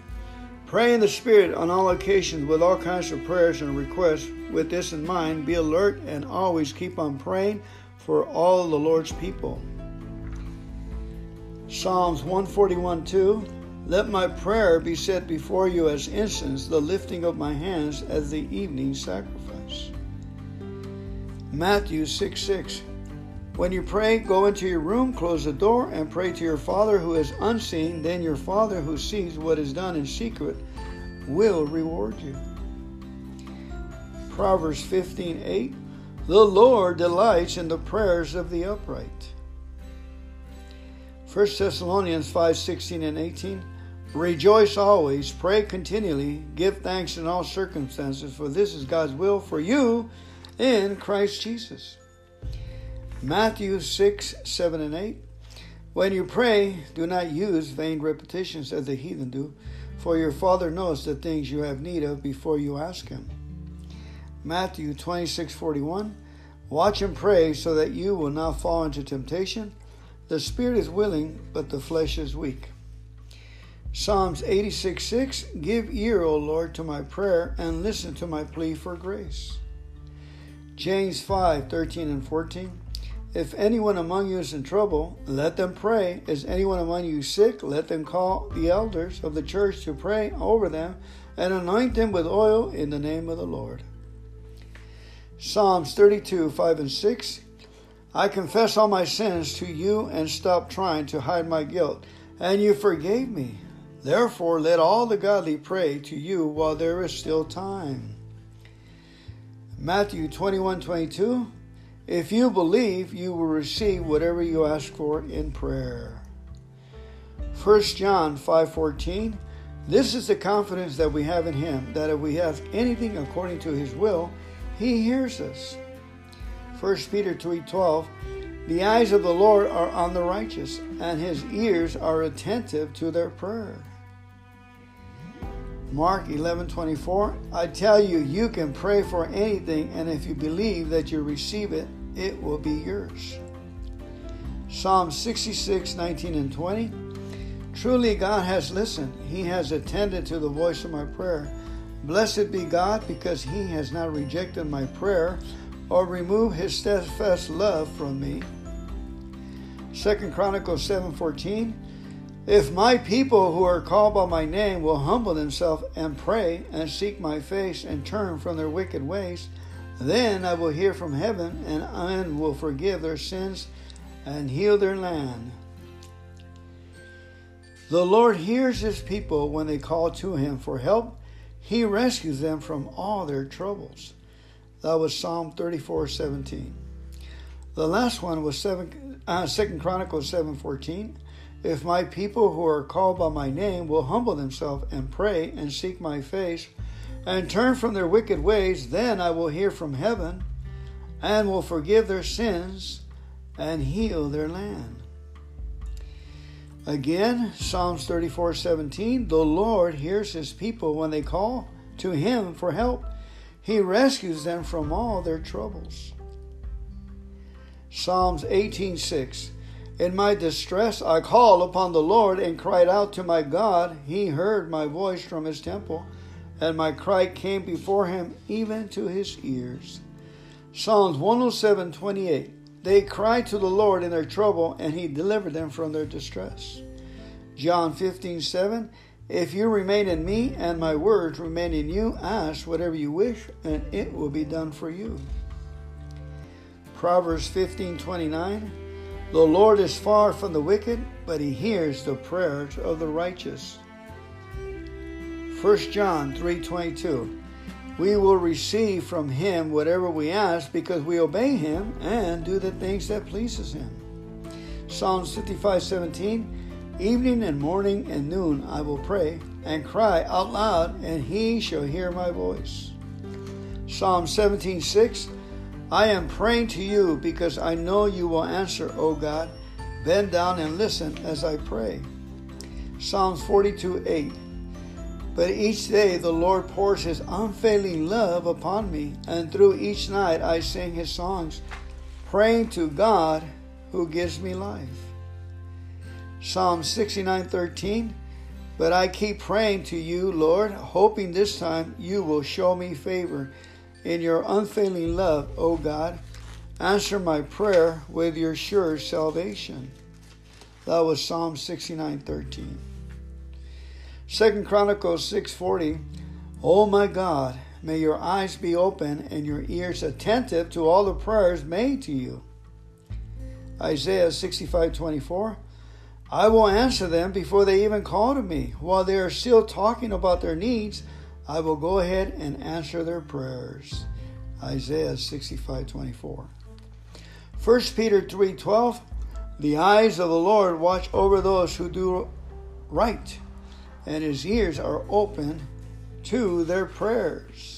S1: Pray in the Spirit on all occasions with all kinds of prayers and requests. With this in mind, be alert and always keep on praying for all the Lord's people. Psalms 141 2 Let my prayer be set before you as incense, the lifting of my hands as the evening sacrifice. Matthew 6 6 When you pray, go into your room, close the door, and pray to your Father who is unseen. Then your Father who sees what is done in secret will reward you. Proverbs 15 8 The Lord delights in the prayers of the upright. 1 Thessalonians 5 16 and 18 Rejoice always, pray continually, give thanks in all circumstances, for this is God's will for you in Christ Jesus. Matthew 6, 7, and 8. When you pray, do not use vain repetitions as the heathen do, for your Father knows the things you have need of before you ask Him. Matthew 26, 41. Watch and pray so that you will not fall into temptation. The spirit is willing, but the flesh is weak. Psalms 86 6 Give ear, O Lord, to my prayer, and listen to my plea for grace. James 5 13 and 14. If anyone among you is in trouble, let them pray. Is anyone among you sick? Let them call the elders of the church to pray over them and anoint them with oil in the name of the Lord. Psalms 32 5 and 6. I confess all my sins to you and stop trying to hide my guilt, and you forgave me. Therefore, let all the godly pray to you while there is still time. Matthew 21 22. If you believe, you will receive whatever you ask for in prayer. 1 John 5:14 This is the confidence that we have in him that if we ask anything according to his will, he hears us. 1 Peter 3:12 The eyes of the Lord are on the righteous, and his ears are attentive to their prayer. Mark 11:24 I tell you you can pray for anything and if you believe that you receive it it will be yours. Psalm 66 19 and 20 Truly God has listened he has attended to the voice of my prayer Blessed be God because he has not rejected my prayer or removed his steadfast love from me. 2 Chronicles 7:14 if my people who are called by my name will humble themselves and pray and seek my face and turn from their wicked ways, then I will hear from heaven and, and will forgive their sins and heal their land. The Lord hears his people when they call to him for help. He rescues them from all their troubles. That was Psalm 34 17. The last one was 7, uh, 2 Chronicles 7 14. If my people who are called by my name will humble themselves and pray and seek my face and turn from their wicked ways, then I will hear from heaven and will forgive their sins and heal their land. Again, Psalms 34 17, the Lord hears his people when they call to him for help. He rescues them from all their troubles. Psalms 18 6, in my distress, I called upon the Lord and cried out to my God. He heard my voice from his temple, and my cry came before him even to his ears. Psalms 107 28. They cried to the Lord in their trouble, and he delivered them from their distress. John 15 7. If you remain in me and my words remain in you, ask whatever you wish, and it will be done for you. Proverbs 15 29. The Lord is far from the wicked, but he hears the prayers of the righteous. 1 John 3:22 We will receive from him whatever we ask because we obey him and do the things that pleases him. Psalms 55:17 Evening and morning and noon I will pray and cry out loud and he shall hear my voice. Psalm 17:6 I am praying to you because I know you will answer, O God. Bend down and listen as I pray. Psalms 42 8. But each day the Lord pours his unfailing love upon me, and through each night I sing his songs, praying to God who gives me life. Psalm 69 13. But I keep praying to you, Lord, hoping this time you will show me favor in your unfailing love, O God. Answer my prayer with your sure salvation. That was Psalm 69:13. Second Chronicles 6:40. Oh my God, may your eyes be open and your ears attentive to all the prayers made to you. Isaiah 65:24. I will answer them before they even call to me. While they are still talking about their needs, I will go ahead and answer their prayers. Isaiah 65 24. 1 Peter 3 12. The eyes of the Lord watch over those who do right, and his ears are open to their prayers.